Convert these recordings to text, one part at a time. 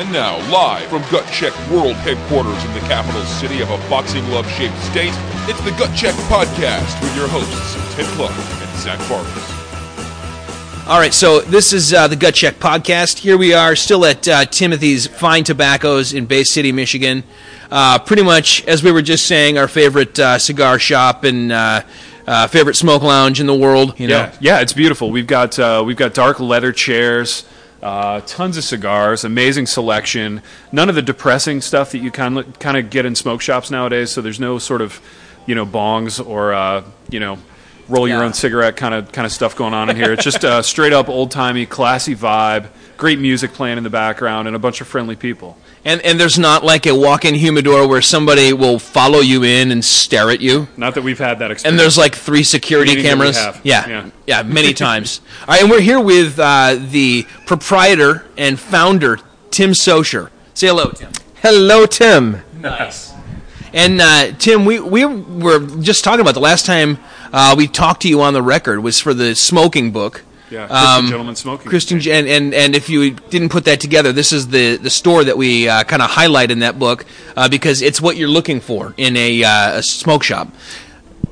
And now, live from Gut Check World Headquarters in the capital city of a boxing love shaped state, it's the Gut Check Podcast with your hosts, Ted Kluck and Zach Vargas. All right, so this is uh, the Gut Check podcast. Here we are, still at uh, Timothy's Fine Tobaccos in Bay City, Michigan. Uh, pretty much, as we were just saying, our favorite uh, cigar shop and uh, uh, favorite smoke lounge in the world. You know, Yeah, yeah, it's beautiful. We've got uh, we've got dark leather chairs, uh, tons of cigars, amazing selection. None of the depressing stuff that you kind of kind of get in smoke shops nowadays. So there's no sort of you know bongs or uh, you know roll your own cigarette kind of kind of stuff going on in here. It's just a straight up old timey, classy vibe. Great music playing in the background and a bunch of friendly people. and and there's not like a walk-in humidor where somebody will follow you in and stare at you. Not that we've had that experience. And there's like three security Meaning that we cameras. have. Yeah, Yeah. yeah, many times. All right, and we're here with uh, the proprietor and founder, Tim Socher. Say hello, Tim. Hello, Tim. Nice. And uh, Tim, we we were just talking about the last time uh, we talked to you on the record was for the smoking book. yeah, Christian um, gentleman smoking. Christian, and, and and if you didn't put that together, this is the the store that we uh, kind of highlight in that book uh, because it's what you're looking for in a, uh, a smoke shop.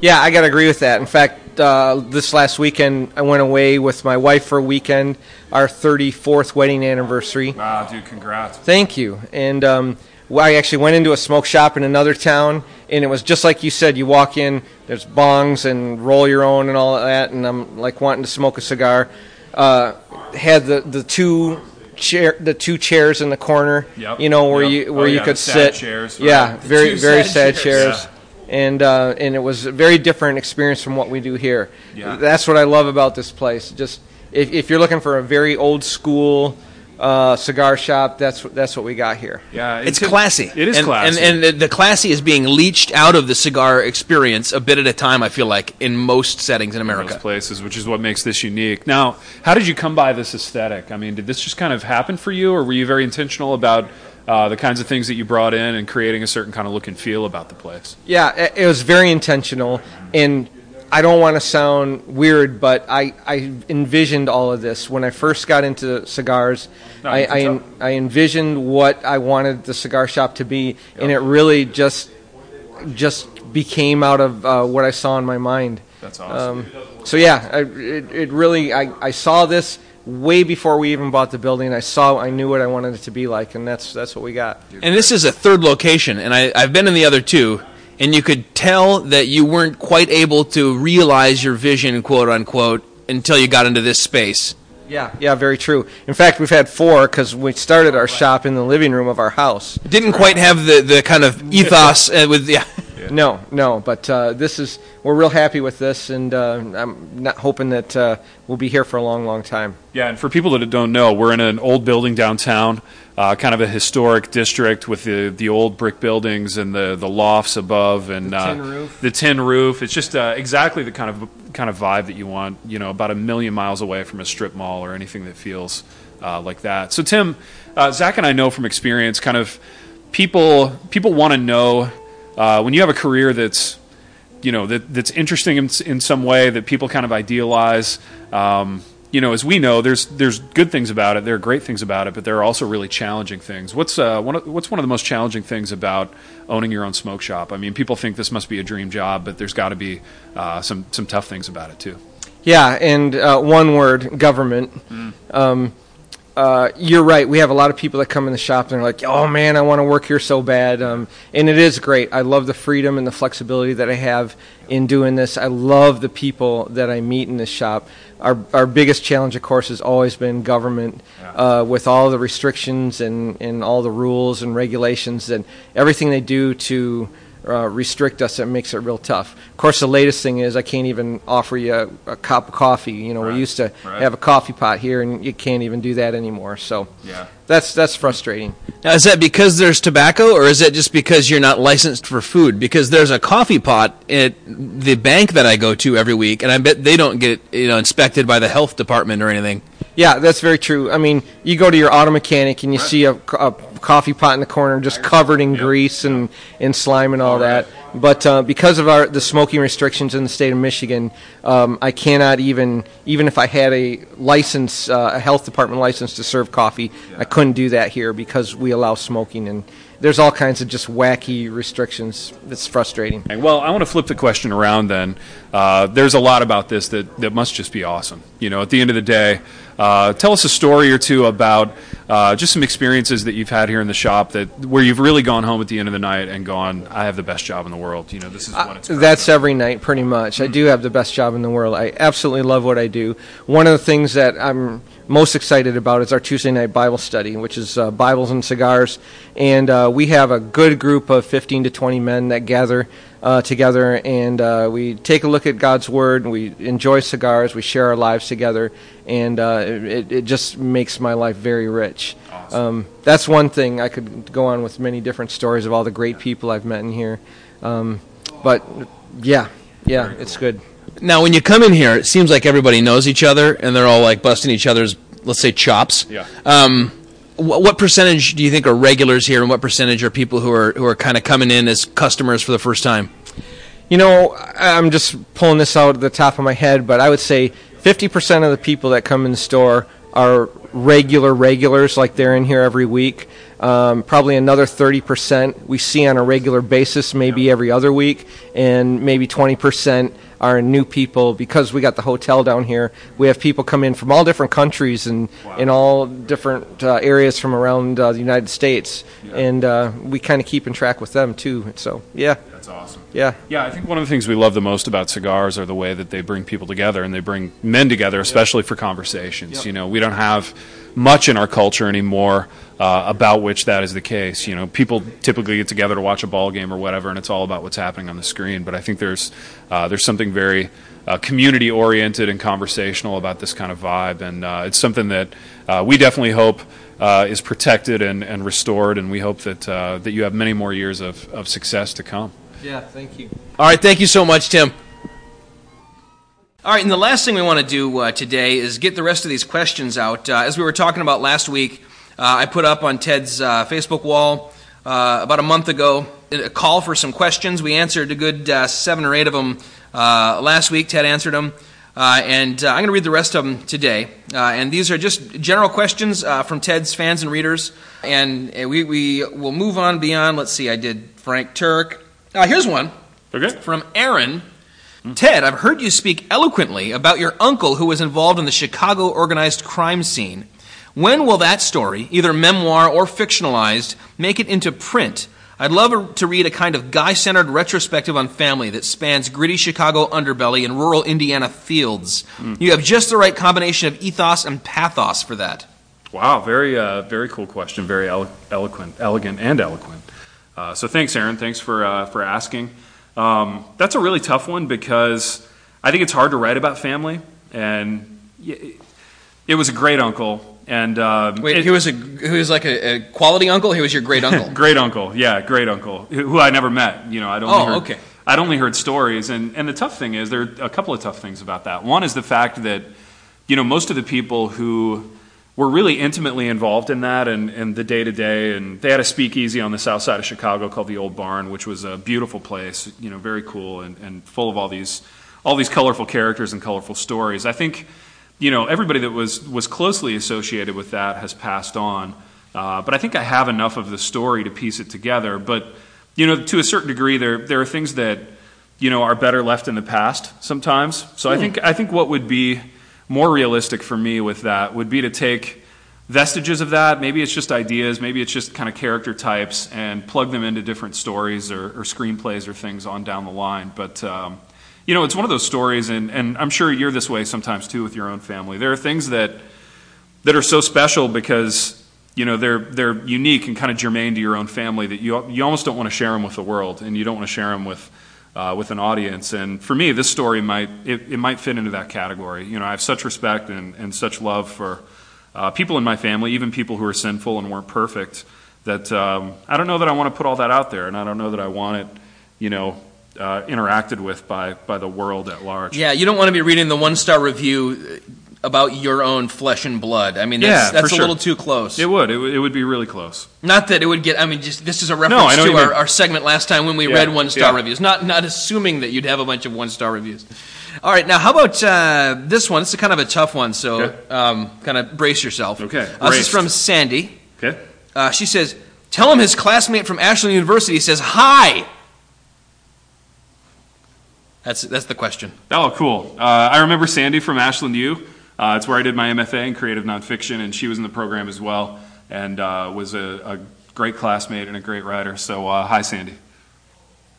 Yeah, I got to agree with that. In fact, uh, this last weekend, I went away with my wife for a weekend, our 34th wedding anniversary. Wow, dude, congrats. Thank you. And um, well, I actually went into a smoke shop in another town, and it was just like you said. You walk in, there's bongs and roll your own and all that, and I'm like wanting to smoke a cigar. Uh, had the the two chair the two chairs in the corner, Yep, you know, where yep. you where Oh, you yeah, could sit. chairs, Yeah. The very very sad sad chairs. chairs. Yeah. And uh, and it was a very different experience from what we do here. Yeah. That's what I love about this place. Just if, if you're looking for a very old school uh, cigar shop, that's that's what we got here. Yeah, It's classy. It is and, classy. And, and the classy is being leached out of the cigar experience a bit at a time, I feel like, in most settings in most America. places, which is what makes this unique. Now, how did you come by this aesthetic? I mean, did this just kind of happen for you, or were you very intentional about uh, the kinds of things that you brought in and creating a certain kind of look and feel about the place? Yeah, it, it was very intentional, and I don't want to sound weird, but I, I envisioned all of this when I first got into cigars. No, I, I, tell. I envisioned what I wanted the cigar shop to be, and it really just just became out of uh, what I saw in my mind. That's awesome. Um, so yeah, I, it, it really I, I saw this way before we even bought the building. I saw I knew what I wanted it to be like, and that's that's what we got. And this is a third location, and I, I've been in the other two, and you could tell that you weren't quite able to realize your vision, quote unquote, until you got into this space. Yeah, yeah, very true. In fact, we've had four because we started our shop in the living room of our house. Didn't quite have the, the kind of ethos uh, with yeah. No, no, but uh, this is we're real happy with this, and uh, I'm not hoping that uh, we'll be here for a long, long time. Yeah, and for people that don't know, we're in an old building downtown, uh, kind of a historic district with the, the old brick buildings and the, the lofts above and The tin uh, roof. the tin roof. It's just uh, exactly the kind of kind of vibe that you want. You know, about a million miles away from a strip mall or anything that feels uh, like that. So, Tim, uh, Zach and I know from experience, kind of people people want to know uh, when you have a career that's you know that that's interesting in, in some way that people kind of idealize. Um, you know, as we know, there's there's good things about it. There are great things about it, but there are also really challenging things. What's uh, one of, what's one of the most challenging things about owning your own smoke shop? I mean, people think this must be a dream job, but there's got to be uh, some some tough things about it too. Yeah, and uh, one word, government. Um, uh, you're right. We have a lot of people that come in the shop and they're like, "Oh man, I want to work here so bad." Um, and it is great. I love the freedom and the flexibility that I have in doing this. I love the people that I meet in this shop. Our our biggest challenge, of course, has always been government, uh, with all the restrictions and, and all the rules and regulations and everything they do to uh, restrict us, it makes it real tough. Of course, the latest thing is I can't even offer you a, a cup of coffee. You know, Right, we used to right. have a coffee pot here, and you can't even do that anymore. So Yeah. that's that's frustrating. Now, is that because there's tobacco, or is it just because you're not licensed for food? Because there's a coffee pot at the bank that I go to every week, and I bet they don't get you know inspected by the health department or anything. Yeah, that's very true. I mean, you go to your auto mechanic and you see a, a coffee pot in the corner just covered in grease and, and slime and all that. But uh, because of our the smoking restrictions in the state of Michigan, um, I cannot even even if I had a license, uh, a health department license to serve coffee, I couldn't do that here because we allow smoking and there's all kinds of just wacky restrictions. It's frustrating. Well, I want to flip the question around then. Uh, there's a lot about this that, that must just be awesome. You know, at the end of the day, uh, tell us a story or two about uh, just some experiences that you've had here in the shop that where you've really gone home at the end of the night and gone, I have the best job in the world. You know, this is what it's. Uh, that's every night, pretty much. I do have the best job in the world. I absolutely love what I do. One of the things that I'm most excited about is our Tuesday night Bible study, which is uh, Bibles and cigars. And uh, we have a good group of 15 to 20 men that gather uh, together and uh, we take a look at God's Word. And we enjoy cigars. We share our lives together. And uh, it, it just makes my life very rich. Awesome. Um, that's one thing. I could go on with many different stories of all the great people I've met in here. Um, but yeah, yeah, it's good. Now, when you come in here, it seems like everybody knows each other, and they're all like busting each other's, let's say, chops. Yeah. Um, wh- what percentage do you think are regulars here, and what percentage are people who are who are kind of coming in as customers for the first time? You know, I'm just pulling this out of the top of my head, but I would say 50% of the people that come in the store are regular regulars, like they're in here every week. Um, probably another 30% we see on a regular basis, maybe every other week, and maybe 20% are new people because we got the hotel down here. We have people come in from all different countries and in all different uh, areas from around uh, the United States, and uh, we kind of keep in track with them too. So yeah, That's awesome. yeah. Yeah, I think one of the things we love the most about cigars are the way that they bring people together and they bring men together, especially for conversations. You know, we don't have much in our culture anymore uh, about which that is the case. You know, people typically get together to watch a ball game or whatever, and it's all about what's happening on the screen. But I think there's uh, there's something very uh, community oriented and conversational about this kind of vibe, and uh, it's something that uh, we definitely hope. Uh, is protected and, and restored, and we hope that uh, that you have many more years of, of success to come. Yeah, thank you. All right, thank you so much, Tim. All right, and the last thing we want to do uh, today is get the rest of these questions out. Uh, as we were talking about last week, uh, I put up on Ted's uh, Facebook wall uh, about a month ago a call for some questions. We answered a good uh, seven or eight of them last week. Ted answered them. Uh, and uh, I'm going to read the rest of them today. Uh, and these are just general questions uh, from Ted's fans and readers. And we, we will move on beyond. Let's see, I did Frank Turk. Here's one Okay. from Aaron. Ted, I've heard you speak eloquently about your uncle who was involved in the Chicago organized crime scene. When will that story, either memoir or fictionalized, make it into print? I'd love to read a kind of guy centered retrospective on family that spans gritty Chicago underbelly and rural Indiana fields. You have just the right combination of ethos and pathos for that. Wow, very uh, very cool question. Very elo- eloquent, elegant, and eloquent. Uh, so thanks, Aaron. Thanks for uh, for asking. Um, that's a really tough one because I think it's hard to write about family, and it was a great uncle, and um, Wait, it- he was a he was like a, a quality uncle. He was your great uncle. great uncle, yeah, great uncle, who I never met. You know, I'd only Oh, heard, okay. I'd only heard stories, and and the tough thing is there are a couple of tough things about that. One is the fact that you know most of the people who were really intimately involved in that and, and the day to day. And they had a speakeasy on the south side of Chicago called the Old Barn, which was a beautiful place, you know, very cool and, and full of all these all these colorful characters and colorful stories. I think, you know, everybody that was was closely associated with that has passed on. Uh, but I think I have enough of the story to piece it together. But you know, to a certain degree, there there are things that you know are better left in the past sometimes. So I think I think what would be more realistic for me with that would be to take vestiges of that. Maybe it's just ideas, maybe it's just kind of character types, and plug them into different stories or, or screenplays or things on down the line. But um, you know, it's one of those stories, and, and I'm sure you're this way sometimes too with your own family. There are things that that are so special because you know they're they're unique and kind of germane to your own family that you you almost don't want to share them with the world, and you don't want to share them with uh, with an audience. And for me, this story might it, it might fit into that category. You know, I have such respect and, and such love for uh, people in my family, even people who are sinful and weren't perfect. That um, I don't know that I want to put all that out there, and I don't know that I want it, you know, uh, interacted with by by the world at large. Yeah, you don't want to be reading the one star review about your own flesh and blood. I mean, that's, Yeah, that's a sure. little too close. It would. It, would- it would be really close. Not that it would get. I mean, just this is a reference what to our, our segment last time when we Yeah, read one star yeah. reviews. Not not assuming that you'd have a bunch of one star reviews. All right, now how about uh, this one? This is kind of a tough one, so Okay. um, kind of brace yourself. Okay, Uh, this is from Sandy. Okay. Uh, she says, "Tell him his classmate from Ashland University says hi." That's that's the question. Oh, cool. Uh, I remember Sandy from Ashland U. Uh, it's where I did my MFA in creative nonfiction, and she was in the program as well, and uh, was a, a great classmate and a great writer. So, uh, hi, Sandy.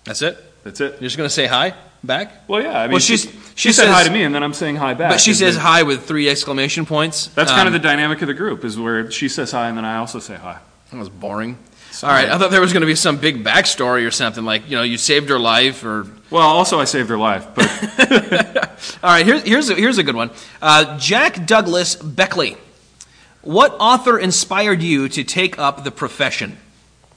That's it. That's it. You're just gonna say hi back? Well, yeah. I mean, Well, she, she's- she, she said hi to me, and then I'm saying hi back. But she says hi with three exclamation points. That's kind of Um, the dynamic of the group, is where she says hi, and then I also say hi. That was boring. All right, I thought there was going to be some big backstory or something like you know you saved her life or. Well, also I saved her life, but All right, here's here's a, here's a good one. Uh, Jack Douglas Beckley. What author inspired you to take up the profession?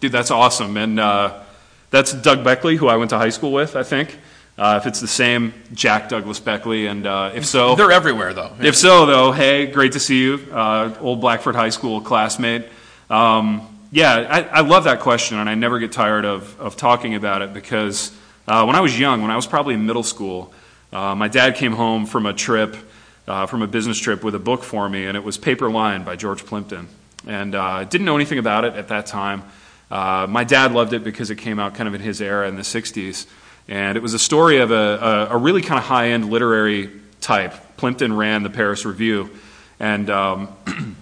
dude, that's awesome. And uh, that's Doug Beckley, who I went to high school with, I think. Uh, if it's the same, Jack Douglas Beckley, and uh, if so, They're everywhere though. If so, though, hey, great to see you, uh, old Blackford High School classmate. Um, yeah, I, I love that question, and I never get tired of, of talking about it because uh, when I was young, when I was probably in middle school, uh, my dad came home from a trip, uh, from a business trip, with a book for me, and it was Paper Lion by George Plimpton. And uh, I didn't know anything about it at that time. Uh, my dad loved it because it came out kind of in his era in the 60s. And it was a story of a, a, a really kind of high end literary type. Plimpton ran the Paris Review. And um,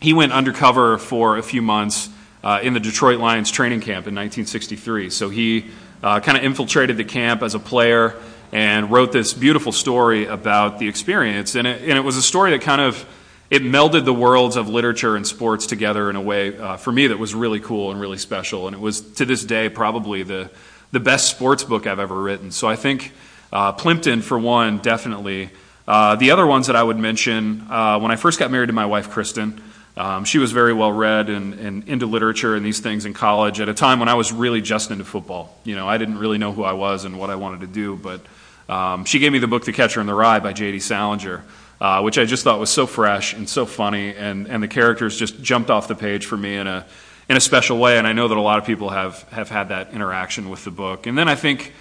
he went undercover for a few months uh, in the Detroit Lions training camp in 1963. So he uh, kind of infiltrated the camp as a player and wrote this beautiful story about the experience. And it, and it was a story that kind of it melded the worlds of literature and sports together in a way uh, for me that was really cool and really special. And it was to this day probably the the best sports book I've ever written. So I think uh, Plimpton, for one, definitely. Uh, the other ones that I would mention, uh, when I first got married to my wife, Kristen, um, she was very well read and, and into literature and these things in college at a time when I was really just into football. You know, I didn't really know who I was and what I wanted to do, but um, she gave me the book The Catcher in the Rye by J.D. Salinger, uh, which I just thought was so fresh and so funny, and, and the characters just jumped off the page for me in a in a special way. And I know that a lot of people have have had that interaction with the book. And then I think,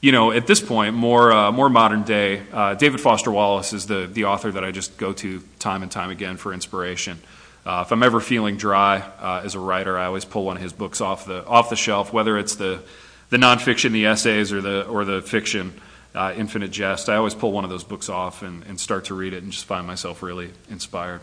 you know, at this point, more uh, more modern day, uh, David Foster Wallace is the the author that I just go to time and time again for inspiration. Uh, if I'm ever feeling dry uh, as a writer, I always pull one of his books off the off the shelf, whether it's the the nonfiction, the essays, or the or the fiction. Uh, Infinite Jest. I always pull one of those books off and, and start to read it and just find myself really inspired.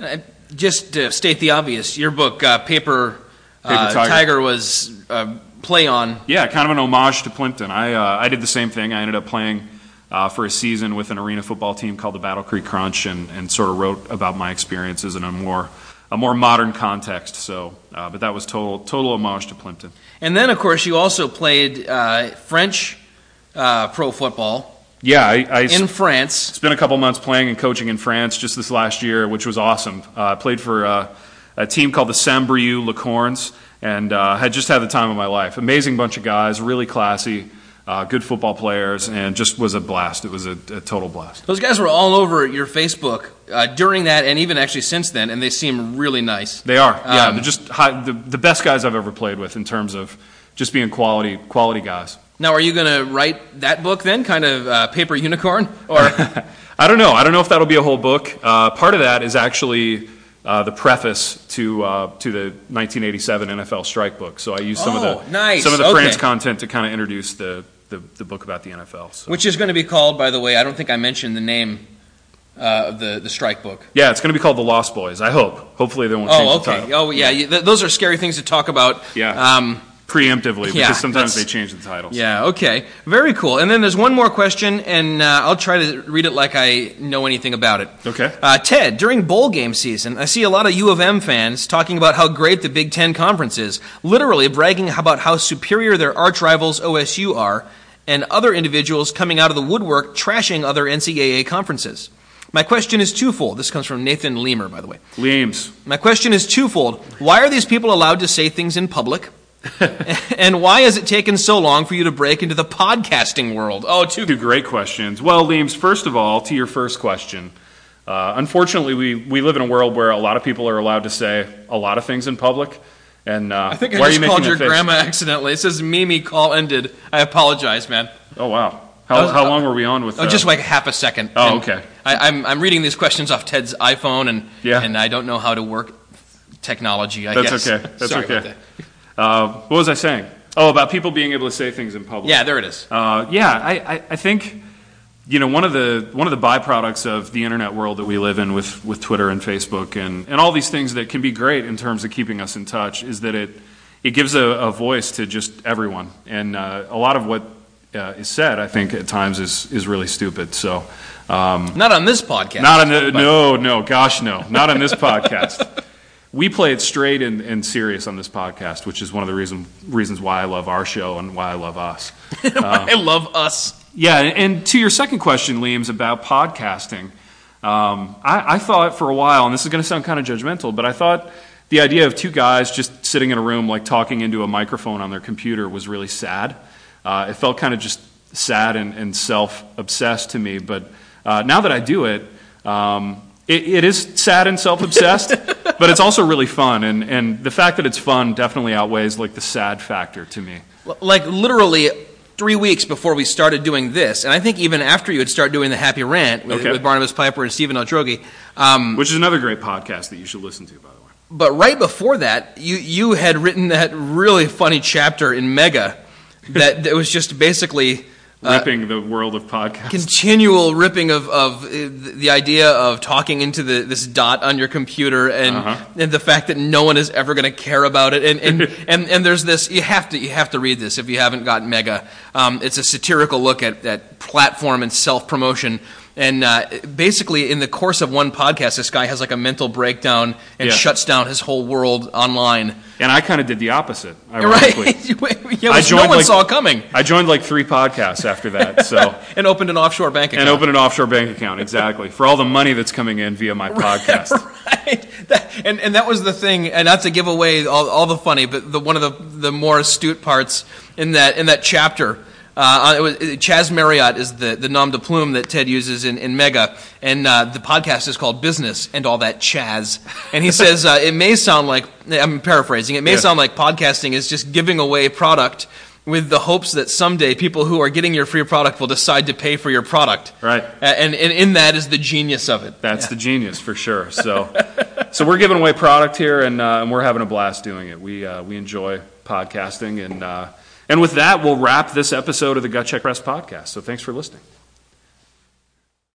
Uh, Just to state the obvious, your book uh, Paper, uh, Paper Tiger. Tiger. was a play on. Yeah, kind of an homage to Plimpton. I uh, I did the same thing. I ended up playing uh, for a season with an arena football team called the Battle Creek Crunch, and, and sort of wrote about my experiences in a more a more modern context. So, uh, but that was total total homage to Plimpton. And then, of course, you also played uh, French uh, pro football Yeah, I, I in France. spent a couple months playing and coaching in France just this last year, which was awesome. Uh, I played for uh, a team called the Saint-Brieuc Licornes, and uh, had just had the time of my life. Amazing bunch of guys, really classy, uh, good football players, and just was a blast. It was a, a total blast. Those guys were all over your Facebook uh, during that, and even actually since then, and they seem really nice. They are, yeah, Um, they're just high, the, the best guys I've ever played with in terms of just being quality quality guys. Now, are you going to write that book then, kind of uh, Paper Unicorn, or I don't know. I don't know if that'll be a whole book. Uh, part of that is actually uh, the preface to uh, to the 1987 NFL Strike book. So I use some Oh, of the nice. some of the Okay. France content to kind of introduce the, the, the book about the NFL. So. which is going to be called, by the way, I don't think I mentioned the name uh, of the the strike book. yeah, it's going to be called The Lost Boys. I hope. Hopefully they won't change Oh, the okay. title. Oh, yeah. th- those are scary things to talk about. Yeah. Um, Preemptively, Yeah, because sometimes they change the titles. Yeah, okay. Very cool. And then there's one more question, and uh, I'll try to read it like I know anything about it. Okay. Uh, Ted, during bowl game season, I see a lot of U of M fans talking about how great the Big Ten Conference is, literally bragging about how superior their arch rivals OSU are, and other individuals coming out of the woodwork trashing other NCAA conferences. My question is twofold. This comes from Nathan Leamer, by the way. Leames. My question is twofold. Why are these people allowed to say things in public? and why has it taken so long for you to break into the podcasting world? Oh, two. Two great questions. Well, Leames, first of all, to your first question, Uh, unfortunately, we, we live in a world where a lot of people are allowed to say a lot of things in public. And uh, I think I why are just you called your grandma accidentally. It says Mimi call ended. I apologize, man. Oh wow! How, was- how long were we on with? Oh, uh, just like half a second. Oh, And okay. I, I'm I'm reading these questions off Ted's iPhone, and Yeah. and I don't know how to work technology. I That's guess. okay. That's Sorry okay. that. Uh, what was I saying? Oh, about people being able to say things in public. Yeah, there it is. Uh, yeah, I, I, I think you know one of the one of the byproducts of the internet world that we live in with, with Twitter and Facebook and, and all these things that can be great in terms of keeping us in touch is that it it gives a, a voice to just everyone and uh, a lot of what uh, is said I think at times is is really stupid. So um, Not on this podcast. not on the no no gosh no not on this podcast. We play it straight and, and serious on this podcast, which is one of the reason, reasons why I love our show and why I love us. I love us. Yeah, and to your second question, Leames about podcasting. Um, I, I thought for a while, and this is going to sound kind of judgmental, but I thought the idea of two guys just sitting in a room, like talking into a microphone on their computer, was really sad. Uh, it felt kind of just sad and, and self obsessed to me. But uh, now that I do it, um, it, it is sad and self obsessed, but it's also really fun. And, and the fact that it's fun definitely outweighs like the sad factor to me. Like literally three weeks before we started doing this, and I think even after you had started doing the Happy Rant with, Okay. with Barnabas Piper and Stephen Altrogge, um, Which is another great podcast that you should listen to, by the way. but right before that, you you had written that really funny chapter in Mega that, that was just basically. Uh, ripping the world of podcasts. continual ripping of, of uh, the idea of talking into the, this dot on your computer and, Uh-huh. and the fact that no one is ever going to care about it and, and, and, and there's this you have to you have to read this if you haven't got mega um, it's a satirical look at, at platform and self promotion and uh, basically in the course of one podcast this guy has like a mental breakdown and Yeah. shuts down his whole world online and I kind of did the opposite, ironically. right yeah, I which no joined, one like- saw coming I joined like three podcasts after that, so and opened an offshore bank account and opened an offshore bank account exactly for all the money that's coming in via my podcast. right. That, and and that was the thing, and not to give away all, all the funny, but the one of the the more astute parts in that in that chapter. Uh, it was, Chaz Marriott is the, the nom de plume that Ted uses in, in Mega, and uh, the podcast is called Business and All That Chaz. And he says uh, it may sound like I'm paraphrasing. It may Yeah. sound like podcasting is just giving away product with the hopes that someday people who are getting your free product will decide to pay for your product. Right. And, and in that is the genius of it. That's the genius for sure. So, so we're giving away product here, and, uh, and we're having a blast doing it. We uh, we enjoy podcasting, and uh, and with that, we'll wrap this episode of the Gut Check Press podcast. So, thanks for listening.